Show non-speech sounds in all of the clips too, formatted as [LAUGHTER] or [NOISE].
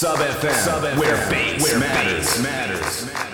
Sub FM, Sub FM where bass matters. matters. matters.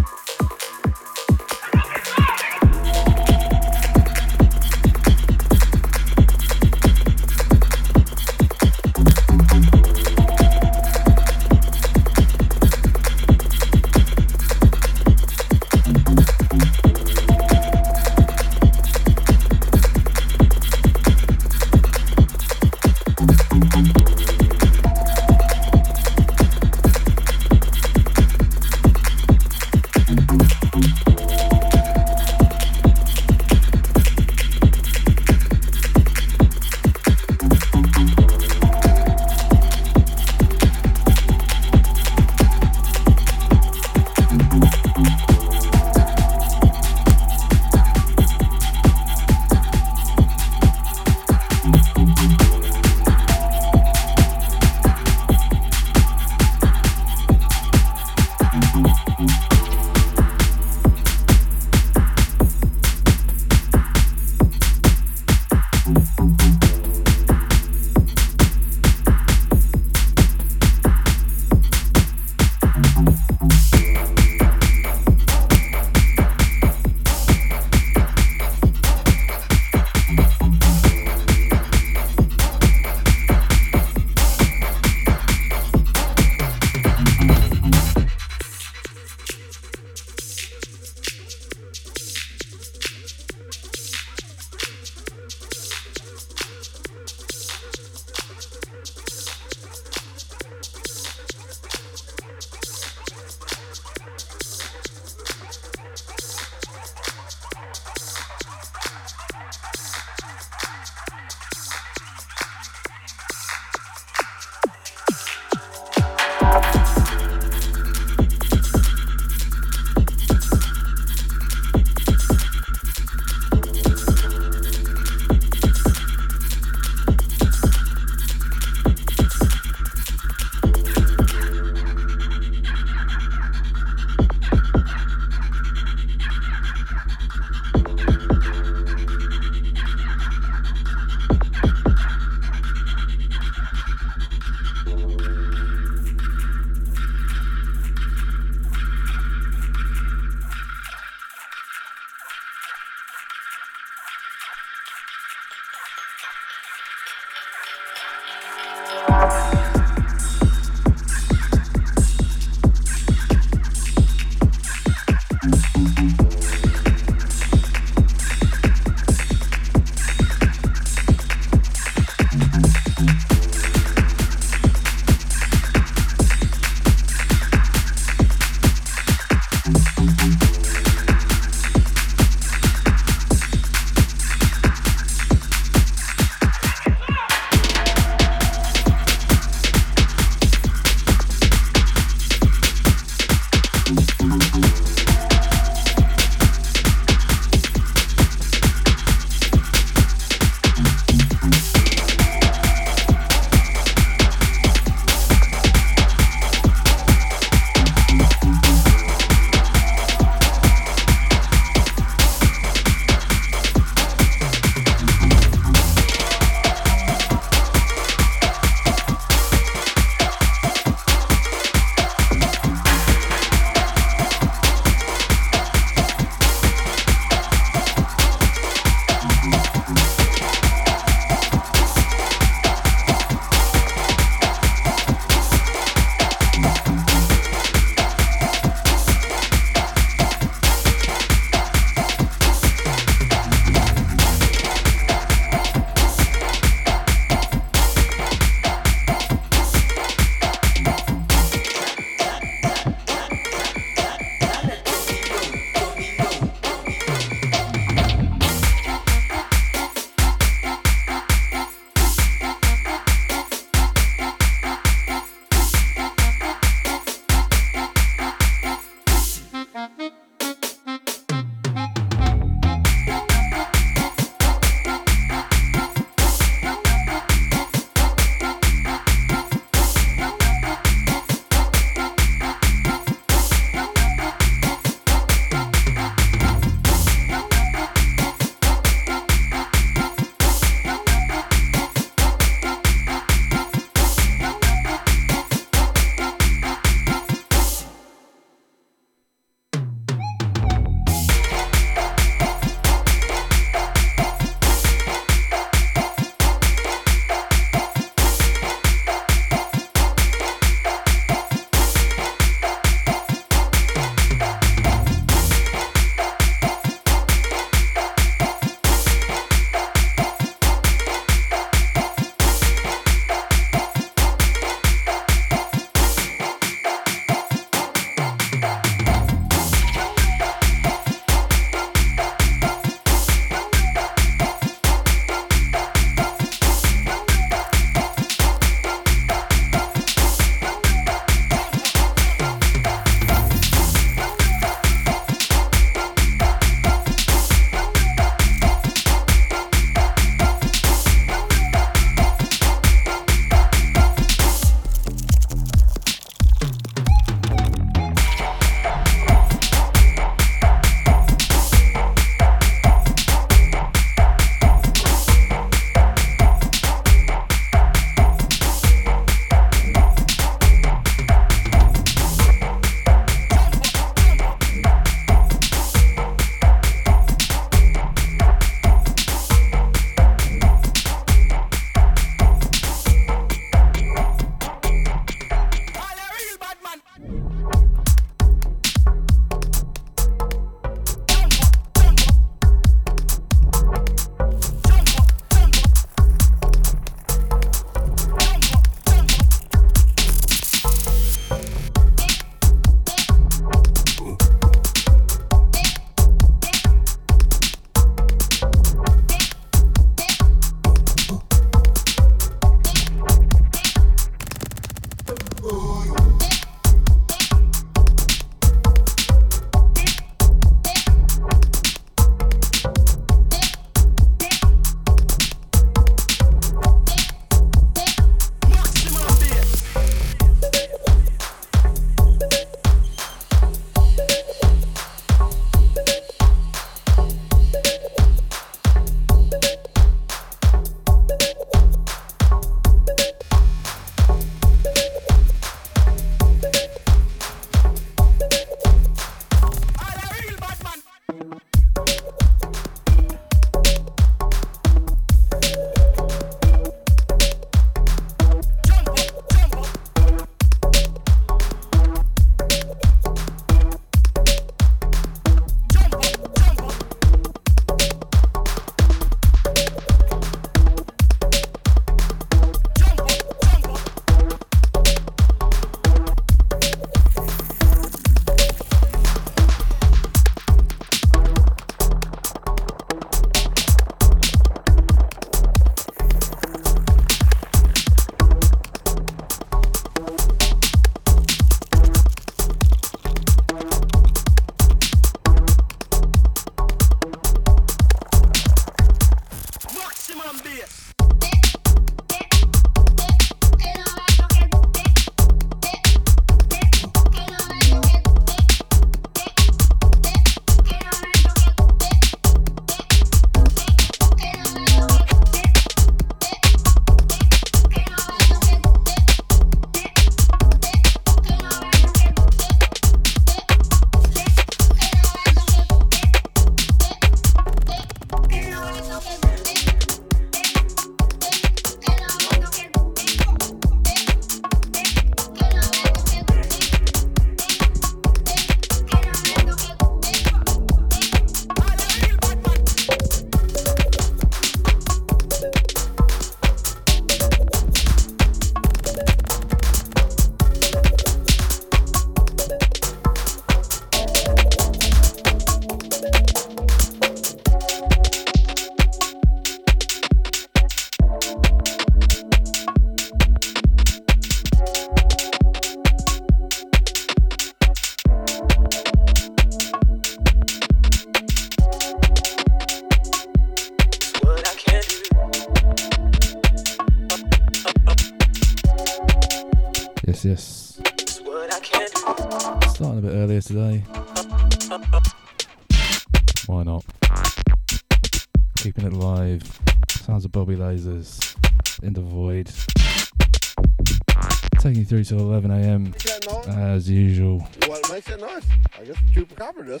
Nice? I guess Trooper Copper does.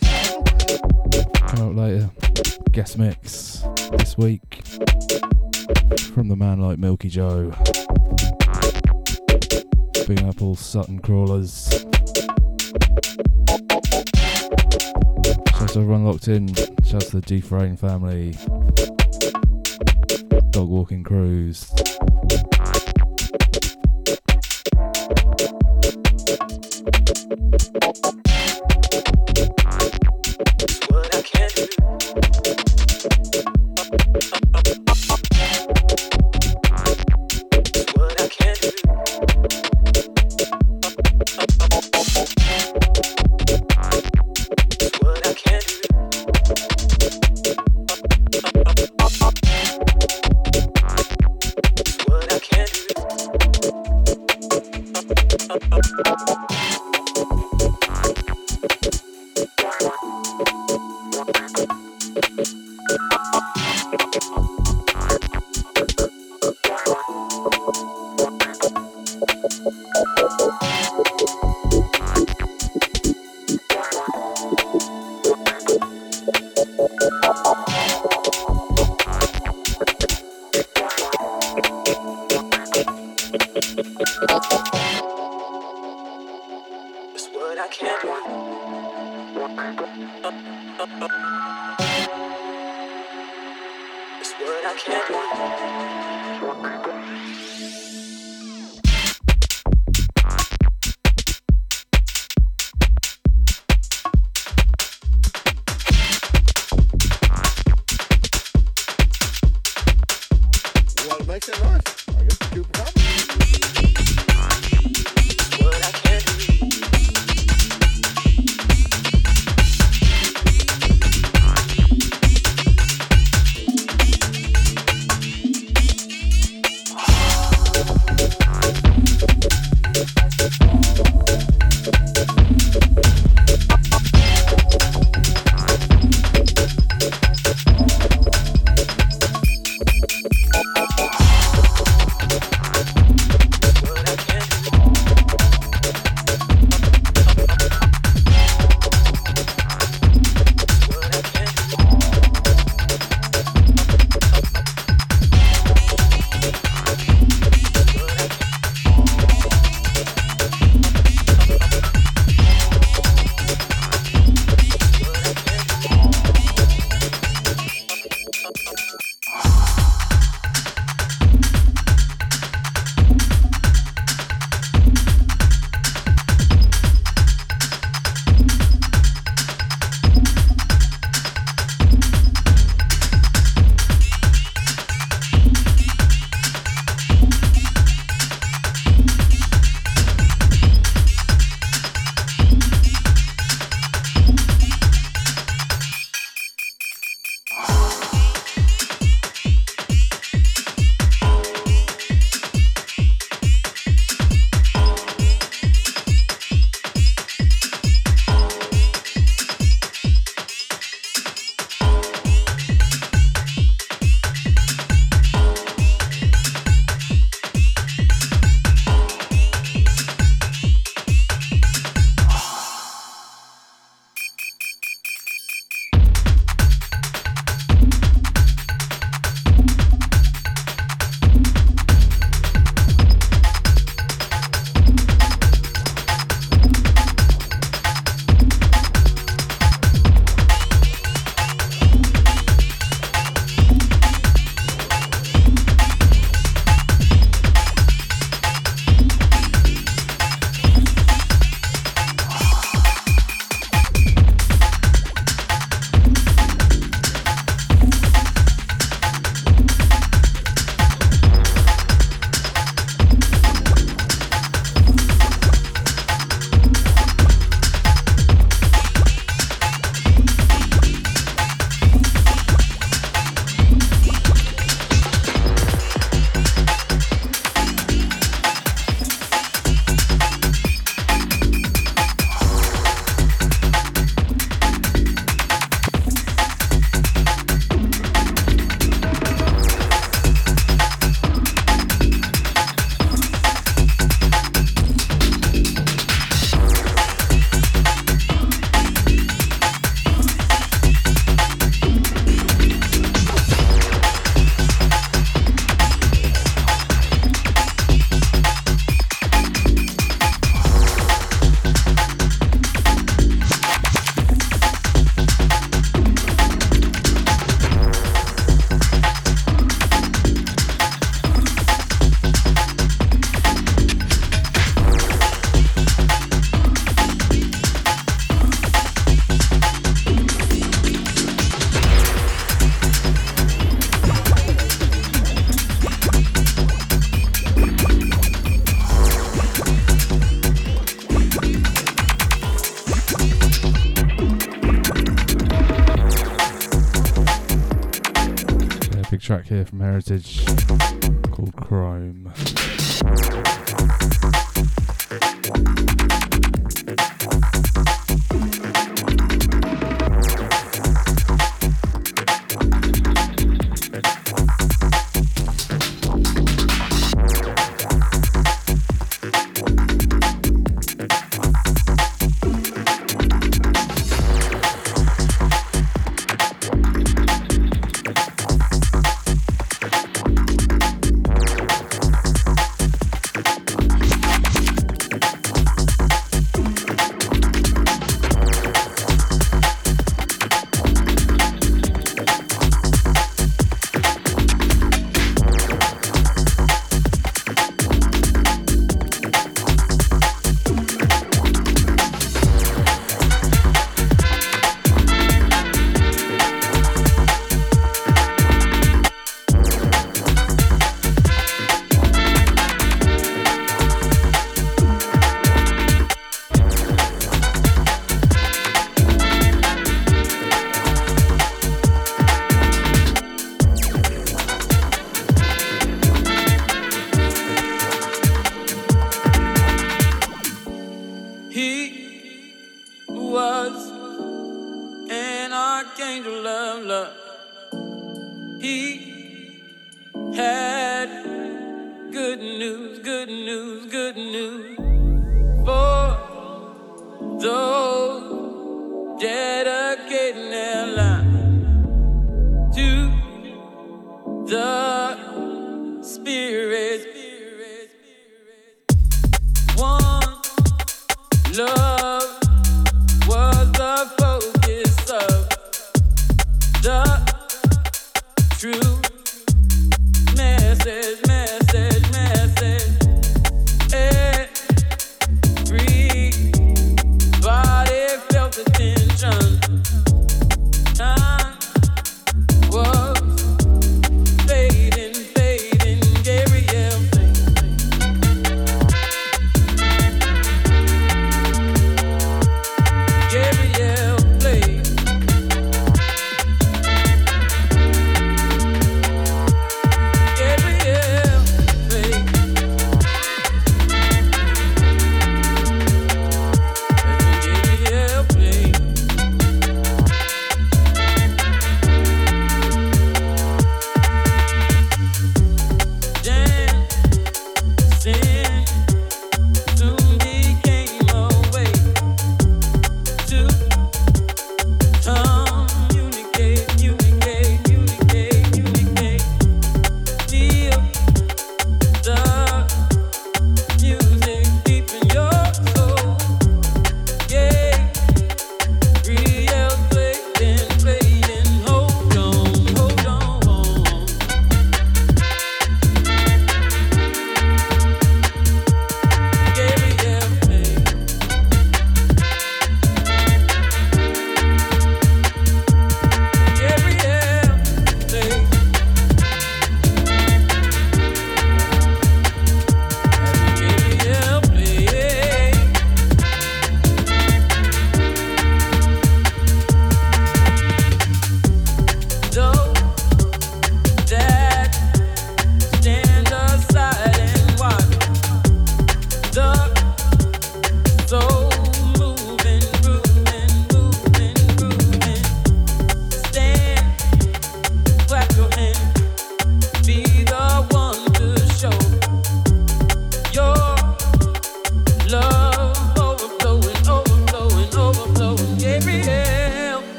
Come out later. Guest mix this week from the man like Milky Joe. Big all Sutton crawlers. Shout to everyone locked in. Shout to the Defrain family. Dog walking crews.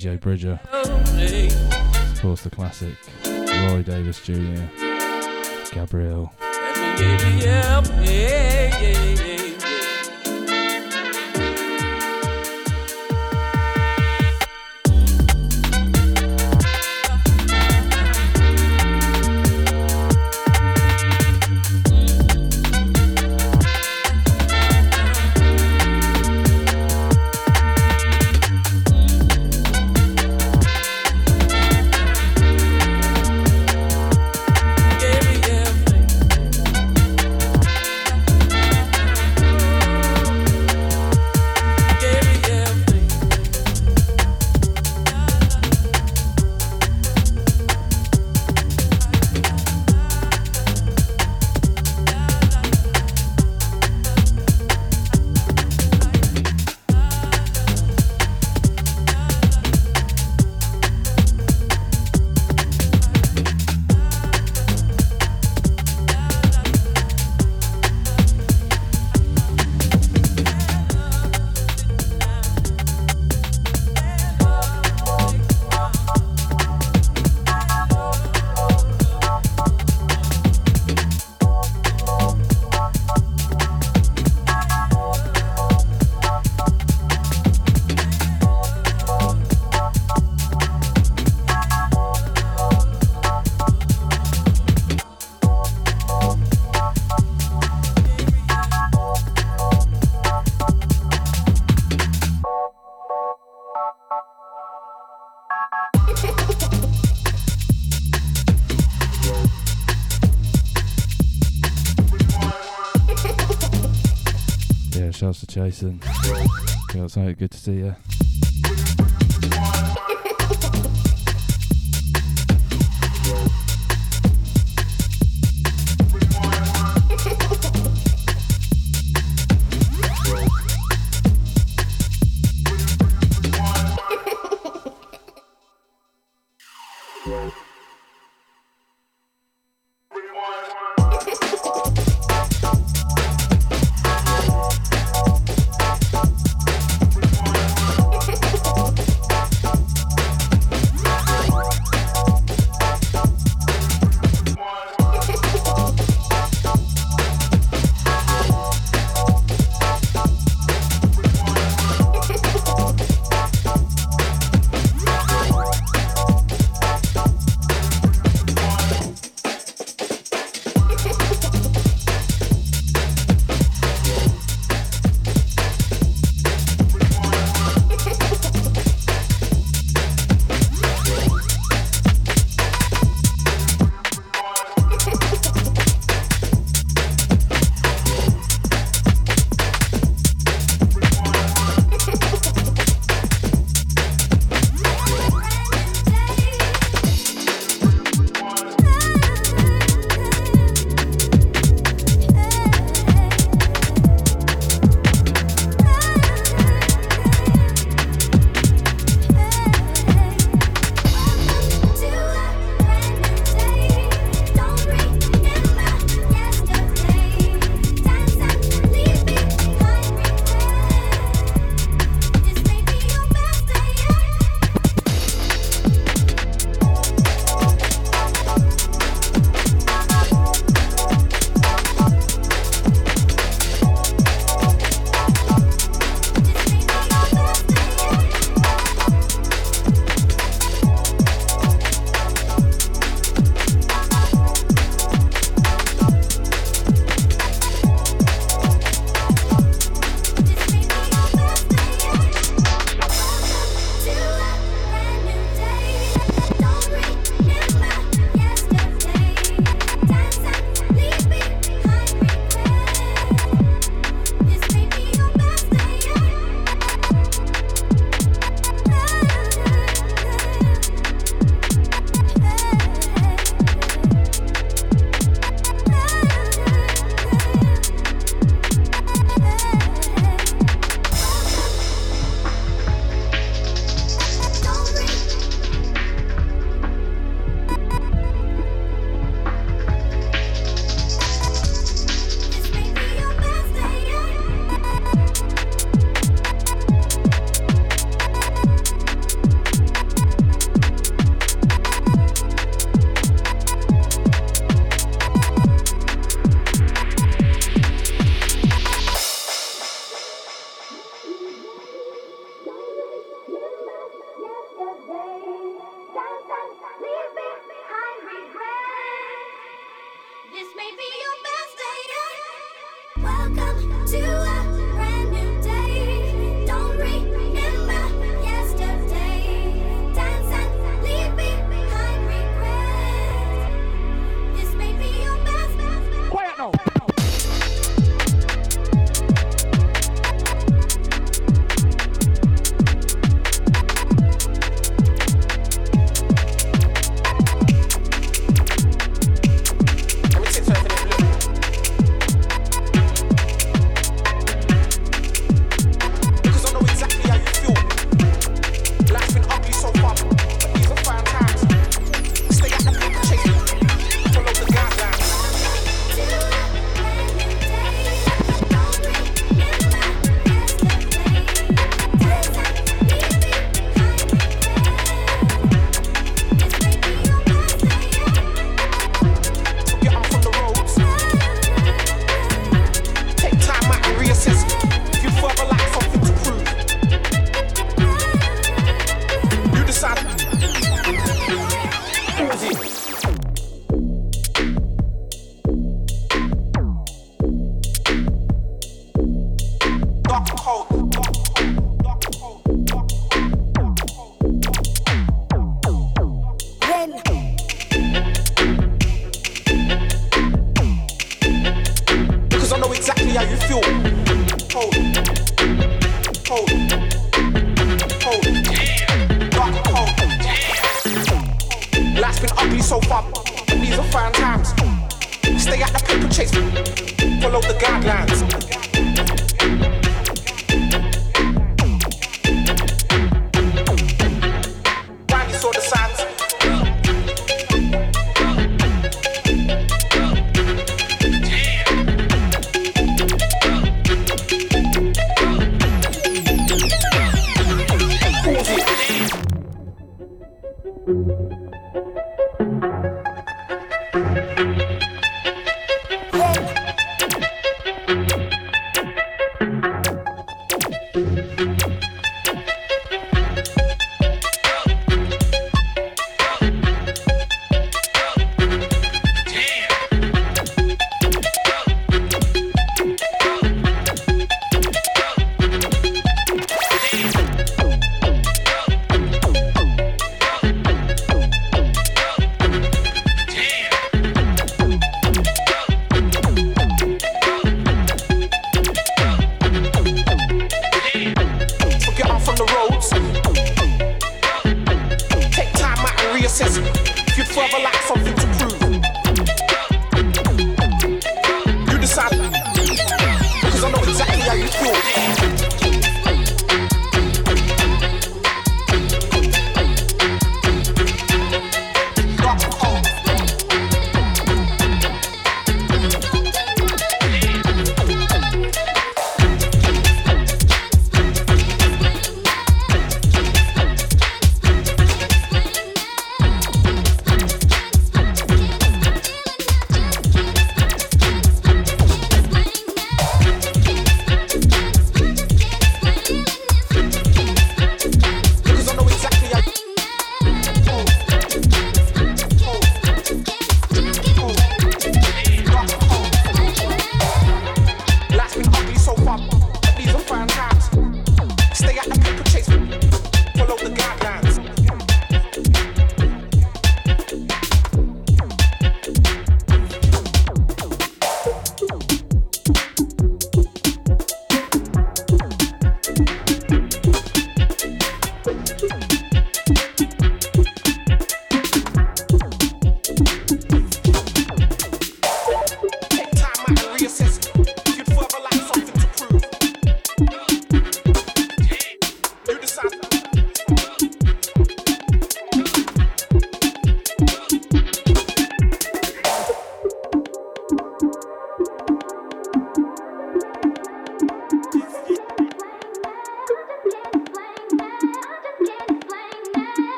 Bridger. Of course, the classic Roy Davis Jr., Gabriel. Jason. Girls, mate, good to see you.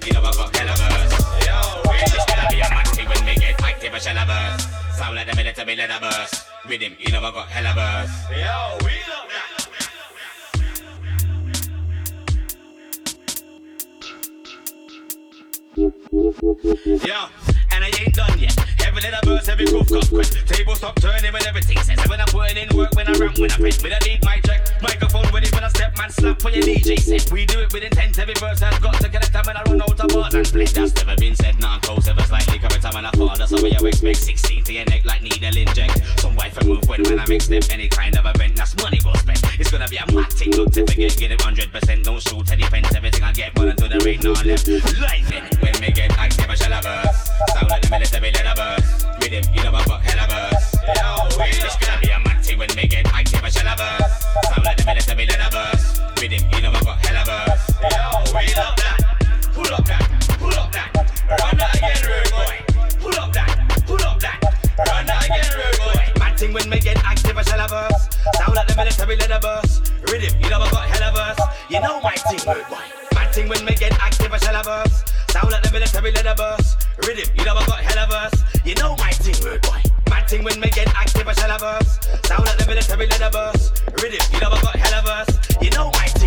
Yeah, hell of us. Yo, we just be a when we get hell of us. Sound like the military of us. With him, you hell of us. Yo, we that. Yo, and I ain't done yet. Every little a verse, every roof got crack. Tables stop turning when everything says. When I'm putting in work, when I rap, when I print, when I need my track. Microphone ready when I step, man, slap when your DJ set. We do it with intent, every verse has got to connect. I'm I run out of bars and split. That's never been said, non close, ever slightly correct. I fall, that's father, so you expect 16 to your neck like needle inject. Some wife and move when, when I mix them, any kind of event, that's money well spent. It's gonna be a mad look. not to forget, get it 100%. Don't shoot any fence, everything I get, but until the rain, no left. Lightning, when we get active, I shall have us. Sound like the military, let us burst. With him, you know I fuck hell of us. It's gonna be a matty when we get active, a shell of us. Sound like the minute of million of us. Rhythm, you know I fuck hell of us. We love that. Pull up that. Pull up that. Run that again, rude boy. Pull up that. Pull up that. Run that again, rude boy. Matting when we get active, a shell of us. Sound like the military leather burst. Rhythm, you know I got of verse. You know my thing, worldwide. My thing when me get active, I shall have verse. Sound like the military leather burst. Rhythm, you know I got of verse. You know my thing, worldwide. My thing when me get active, I shall have verse. Sound like the military leather burst. Rhythm, you know I got of verse. You know my thing.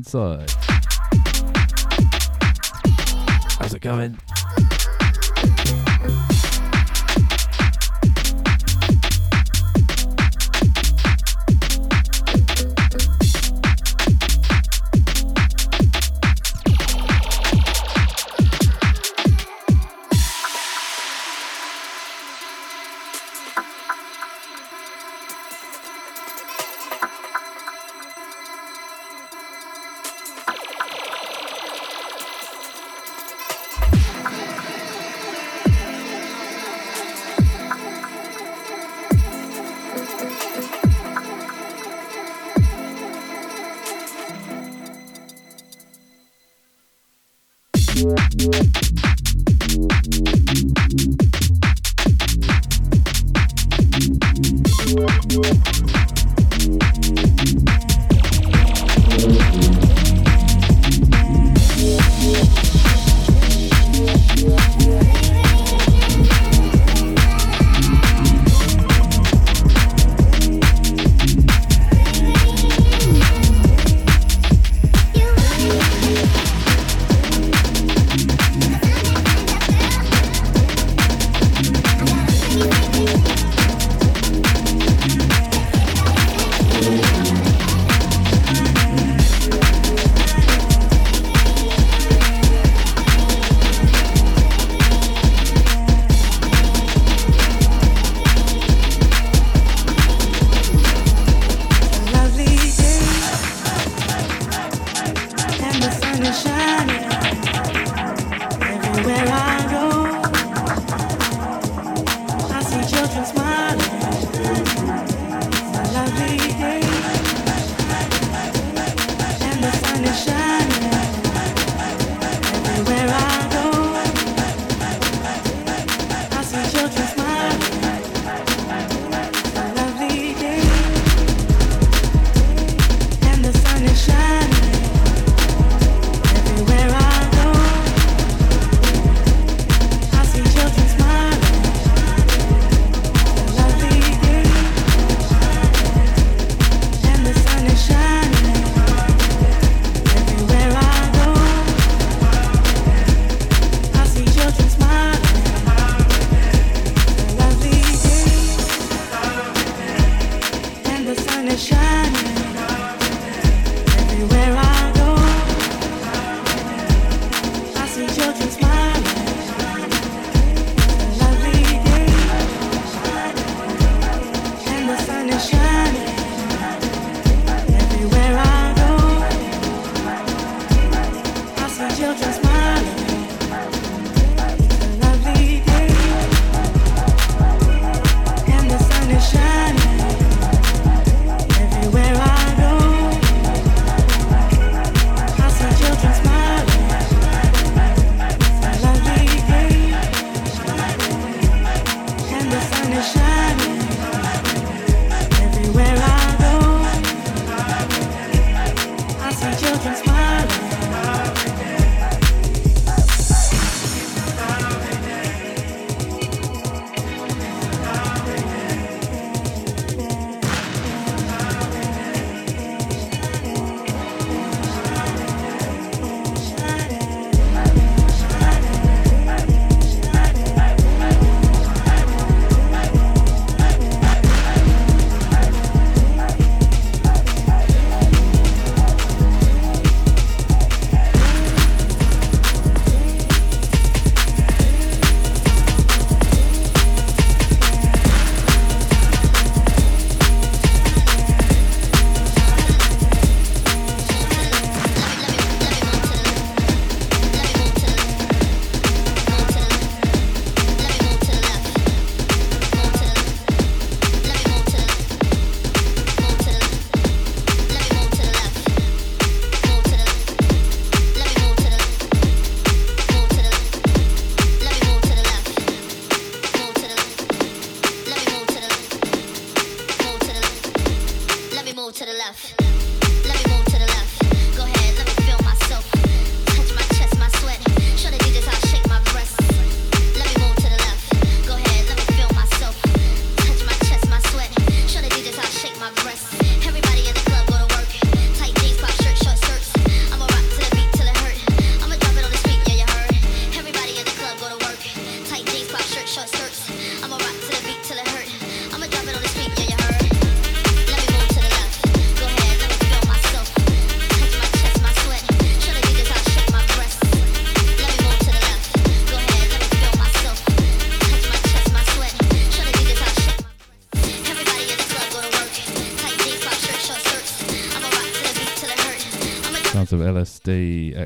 Inside.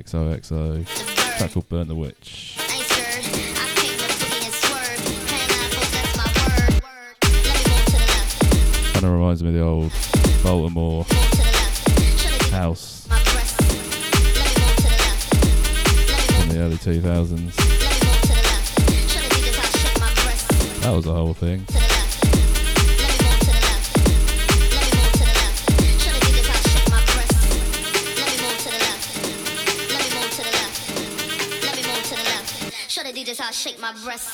XOXO. Track called Burn the Witch. Kind of reminds me of the old Baltimore house in the early 2000s. That was the whole thing. shake my breast.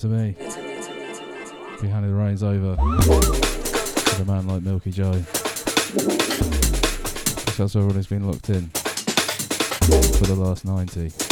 10 me. Be handing the reins over to a man like Milky Joe. That's everyone who's been locked in for the last 90.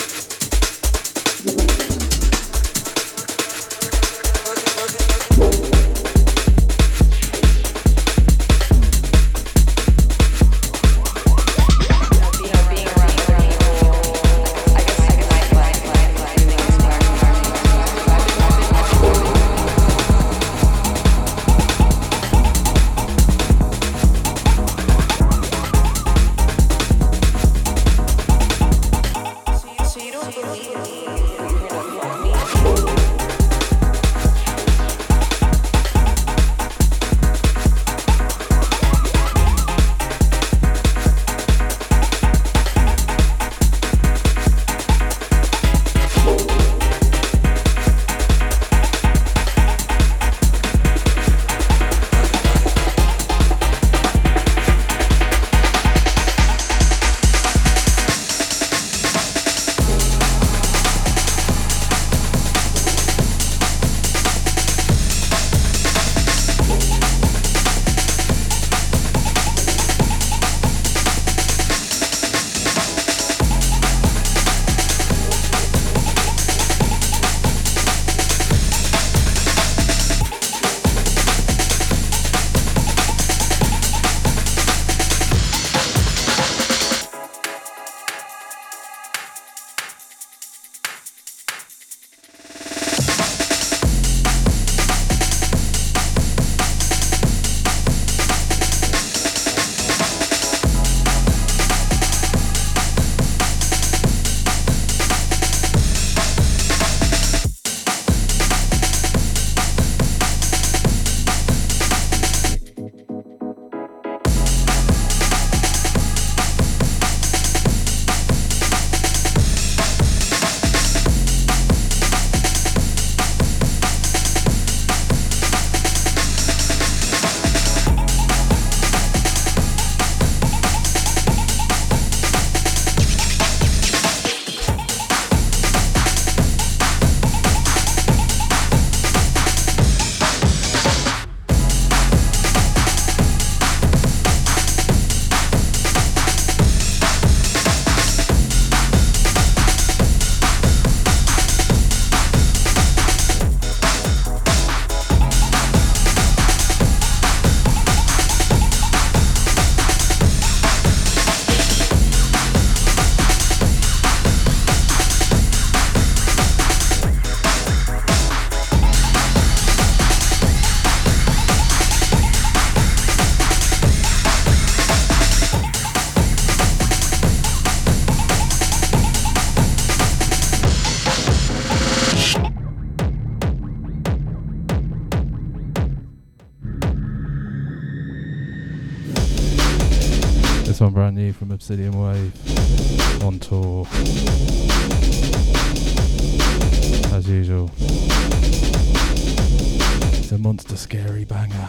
Obsidian Wave on tour. As usual. It's a monster scary banger.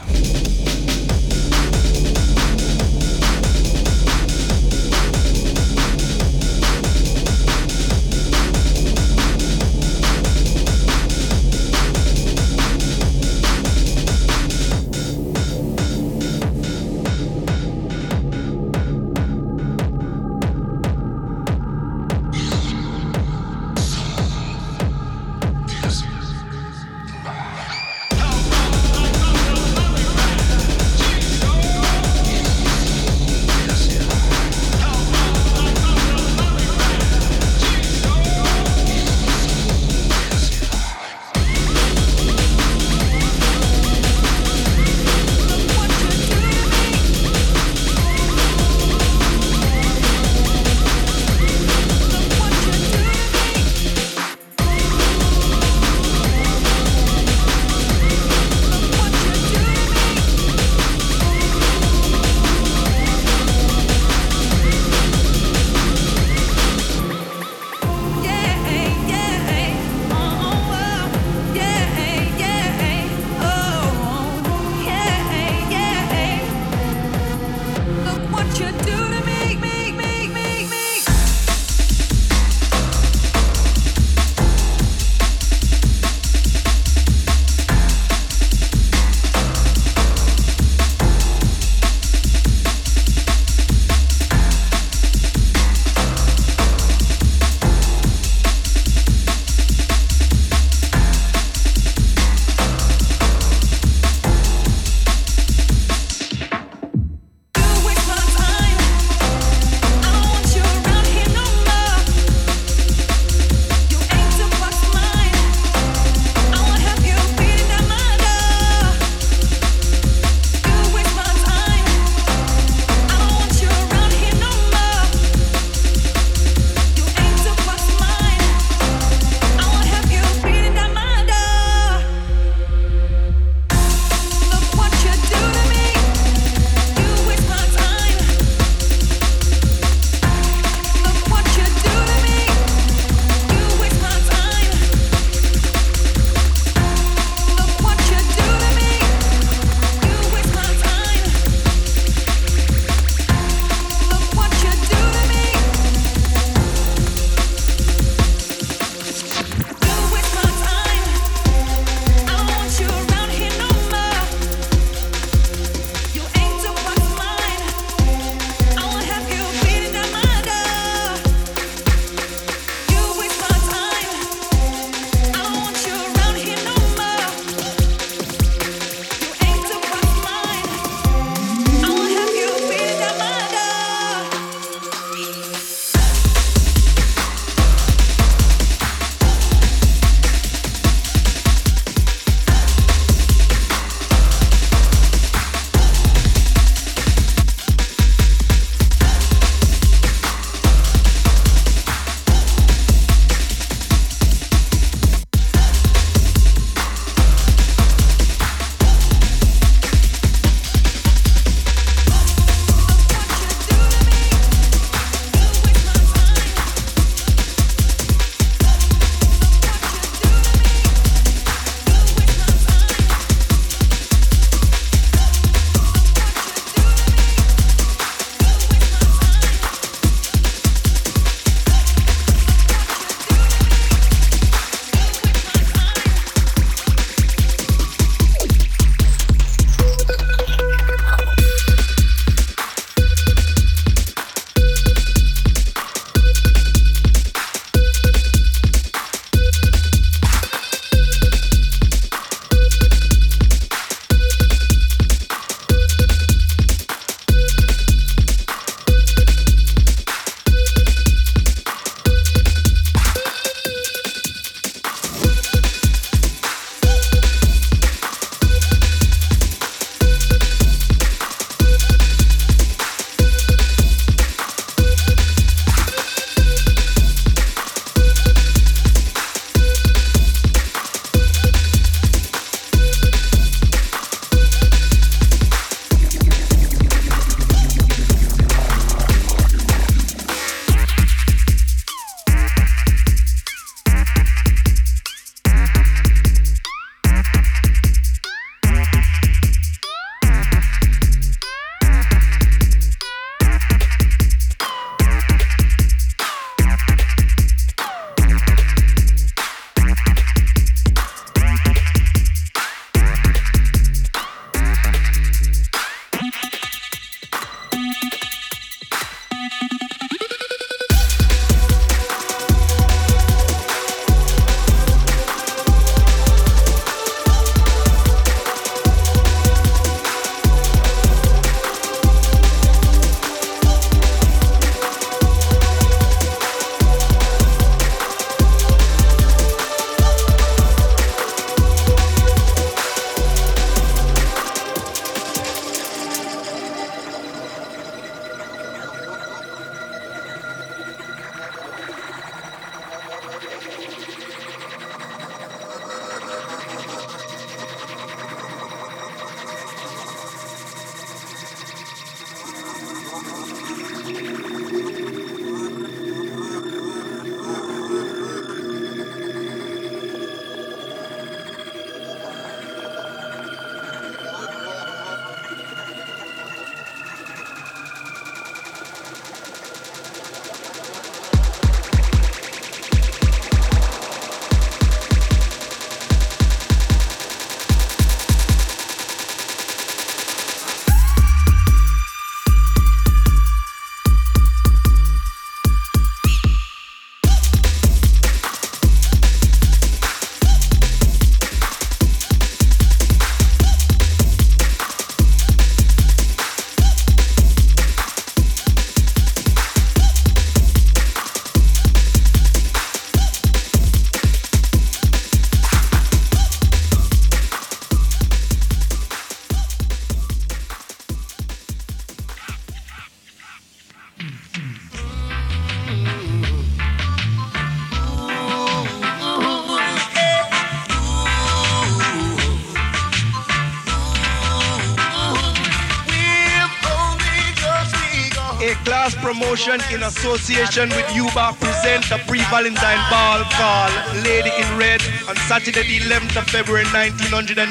Promotion in association with UBA present the pre-Valentine ball called Lady in Red on Saturday the 11th of February 1989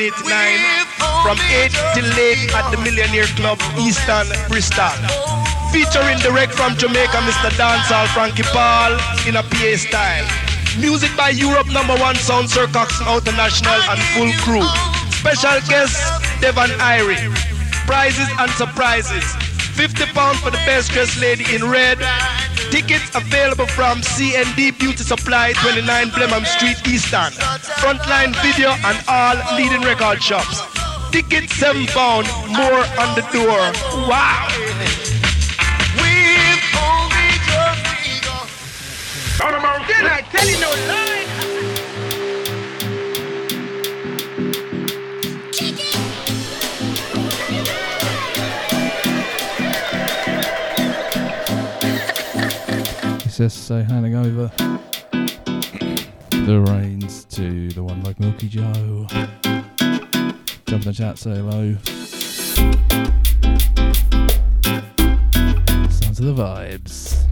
from 8 till late at the Millionaire Club, Easton Bristol. Featuring direct from Jamaica, Mr. Dancehall Frankie Paul in a PA style. Music by Europe number one sound Sir Coxsone International and full crew. Special guest Devon Irie. Prizes and surprises. 50 pounds for the best dressed lady in red. Tickets available from CND Beauty Supply, 29 Blenheim Street, Easton. Frontline video and all leading record shops. Tickets 7 pound, more on the door. Wow! We've only just begun. Did I tell you no lie? Just so handing over the reins to the one like Milky Joe. Jump in the chat, say hello. Sounds of the vibes.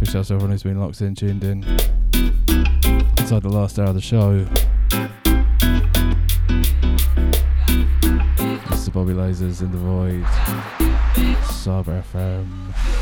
Big shout out to everyone who's been locked in, tuned in. Inside the last hour of the show. Mr. Bobby Lasers in the void. Sub FM.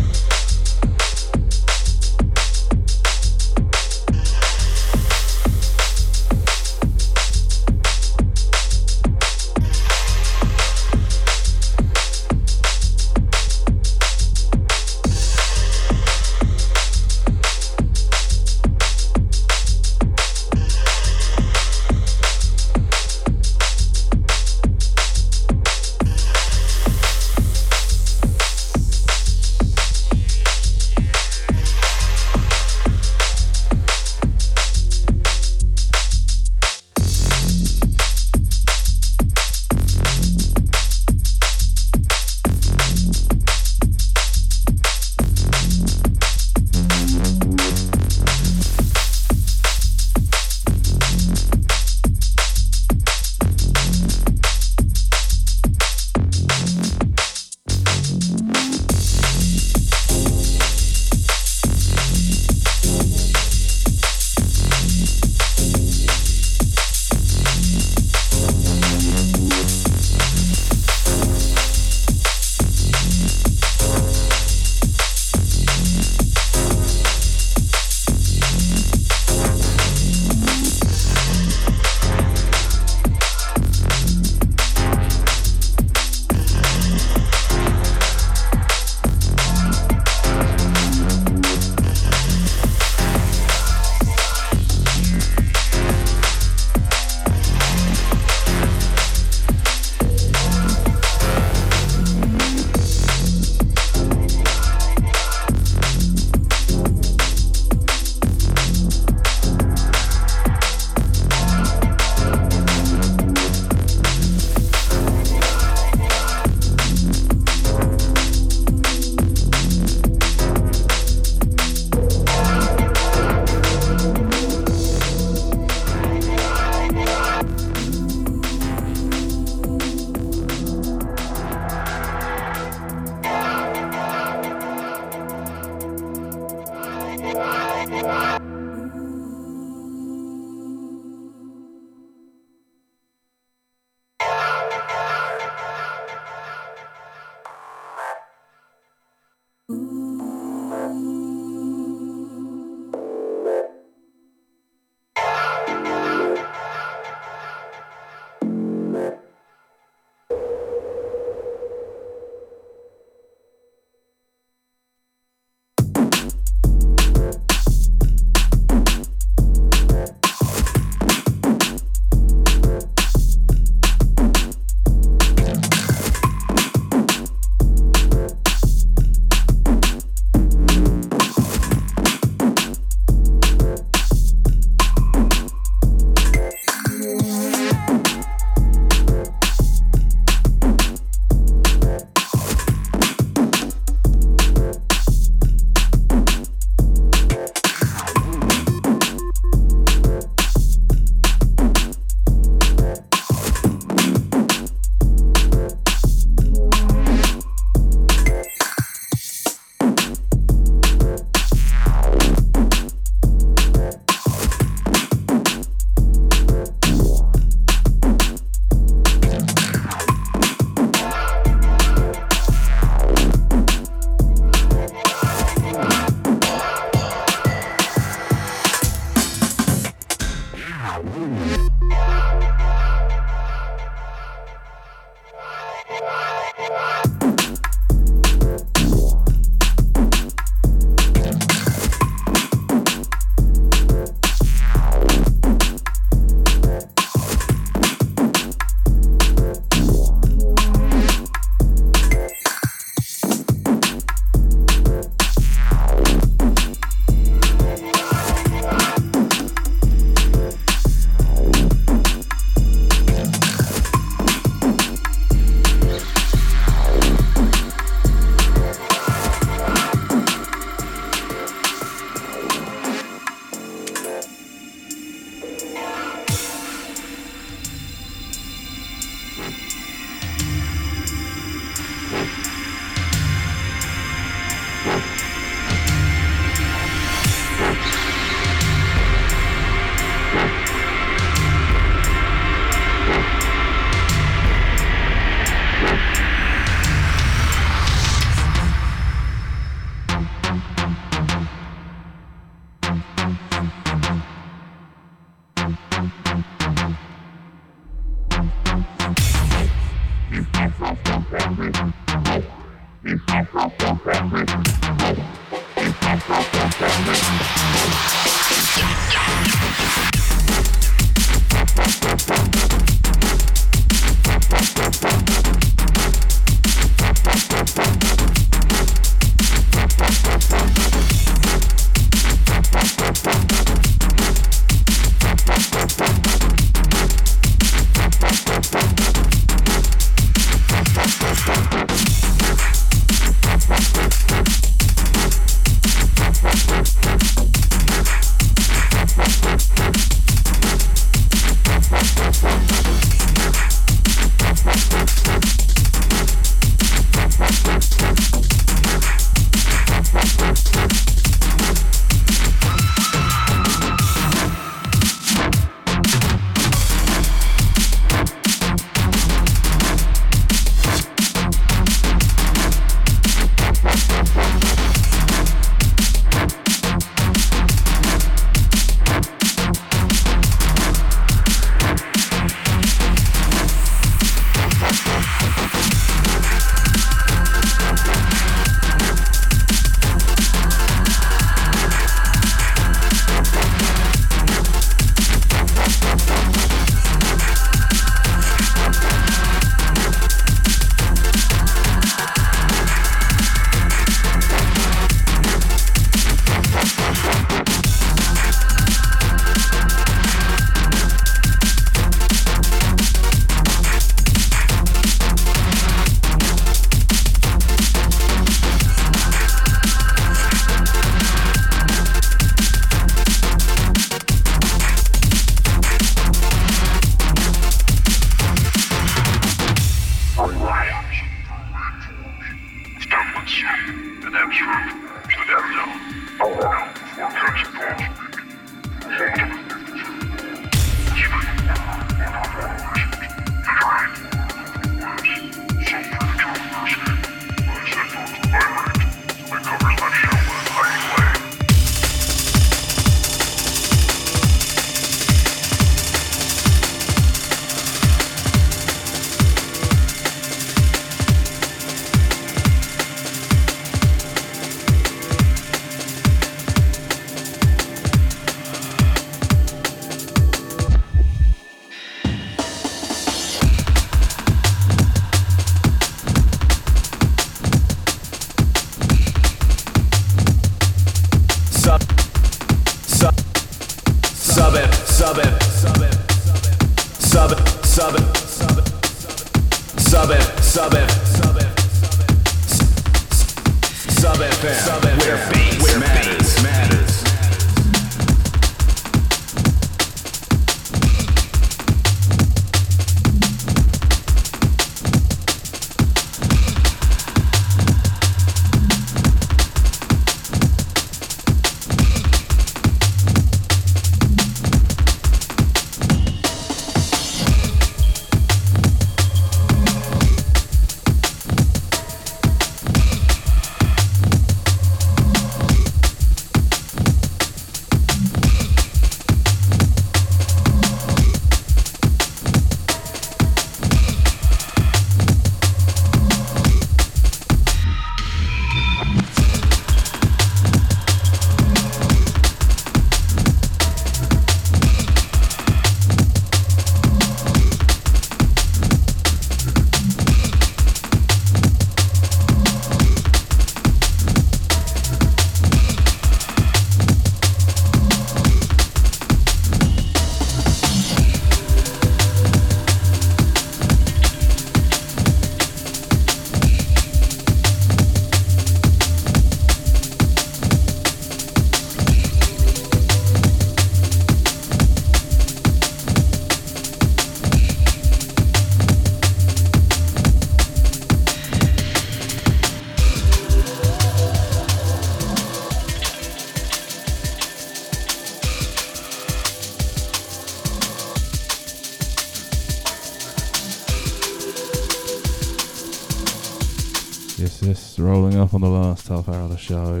On the last half hour of the show.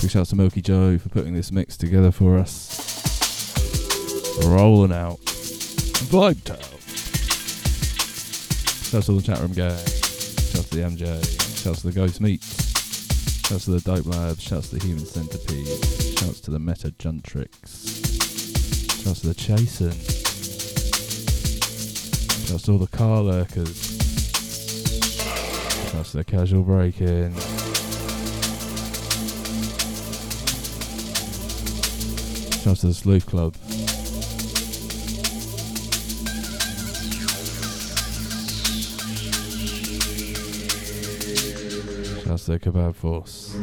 Big shout to Milky Joe for putting this mix together for us. Rolling out. Vibe Town. Shouts to the chat room gang. Shouts to the MJ. Shouts to the Ghost Meat. Shouts to the Dope Labs. Shouts to the Human Centipede. Shouts to the Meta Juntrix. Shouts to the Chasen. Shouts to all the car lurkers. To the Casual Break-In. Shouts to the Sleuth Club. Shouts to the Kebab Force.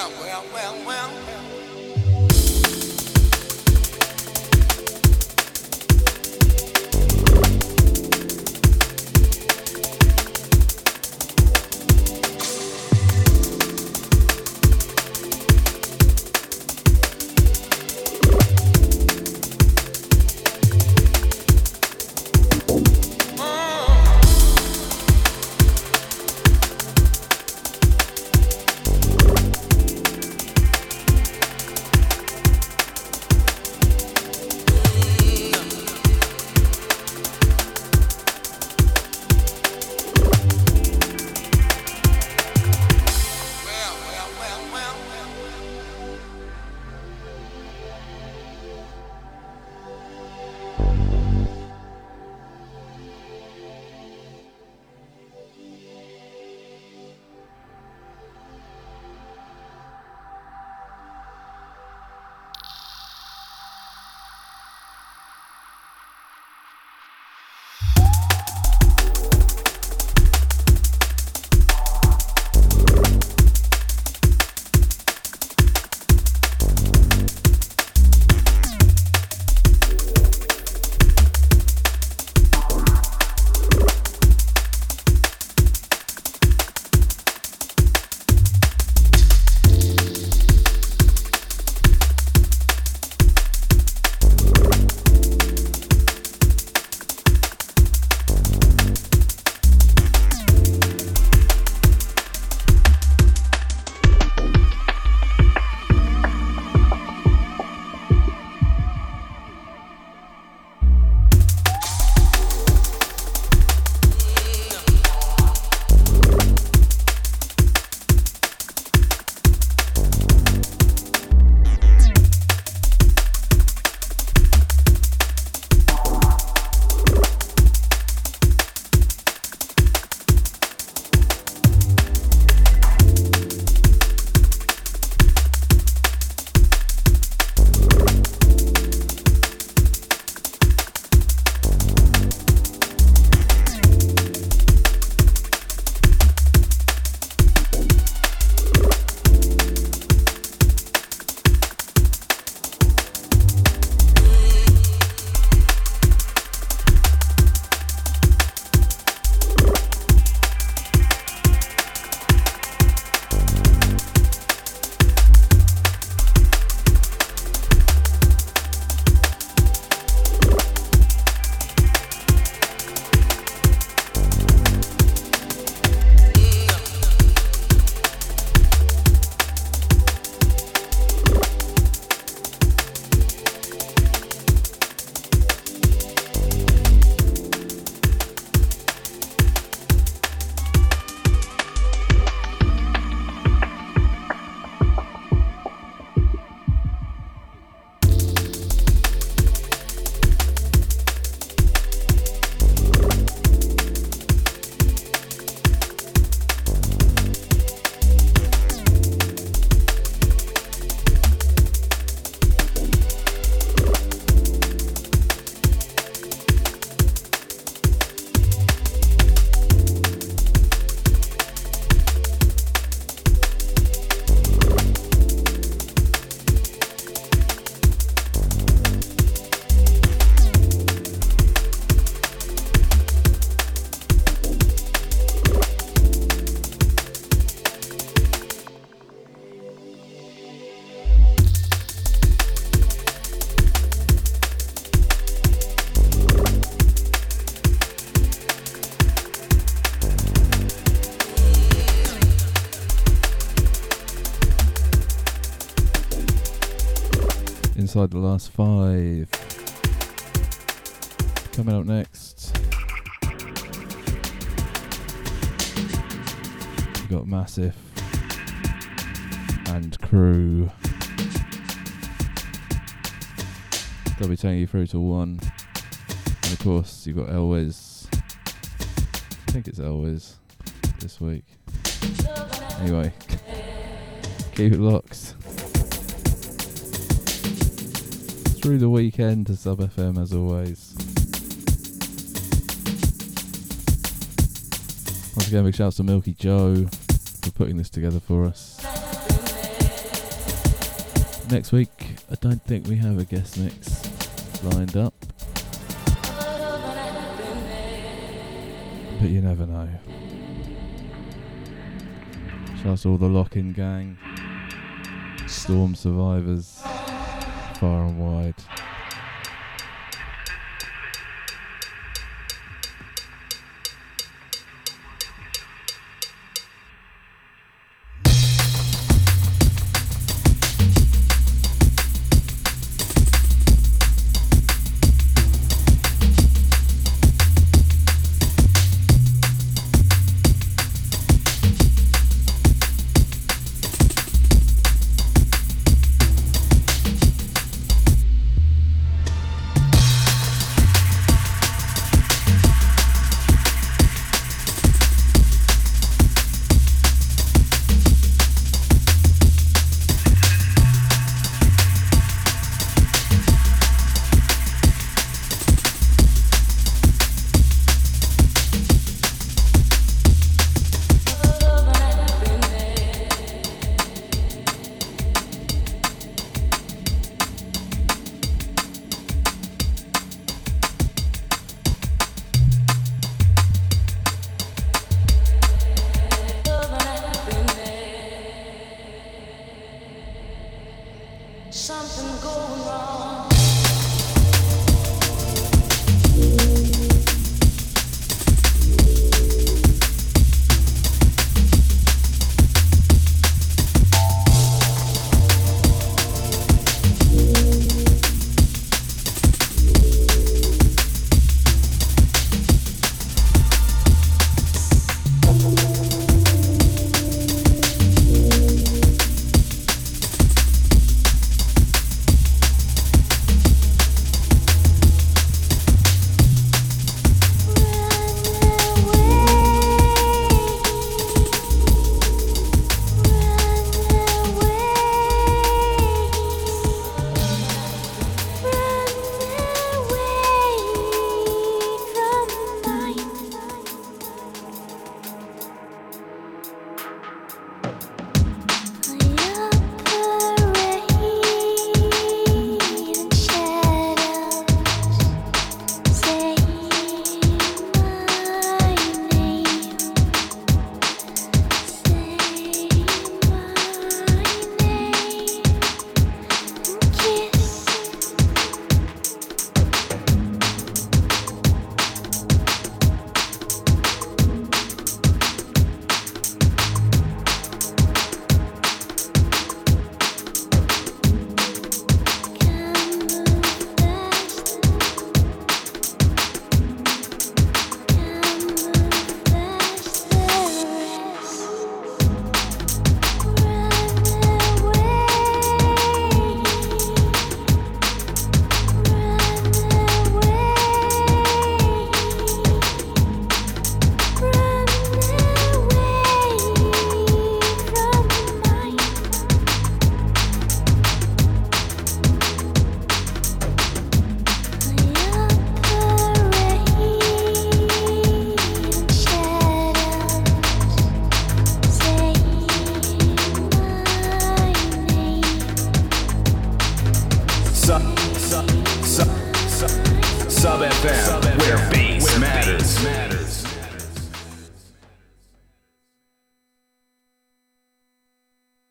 well, well, well, well. Inside the last five. Coming up next, we got Massive and Crew. They'll be taking you through to one. And of course, you've got Elwes. I think it's Elwes this week. Anyway, [LAUGHS] keep it locked. Through the weekend to Sub FM as always. Once again, big shouts to Milky Joe for putting this together for us. Next week, I don't think we have a guest mix lined up. But you never know. Shouts to all the lock in gang, storm survivors, far and wide.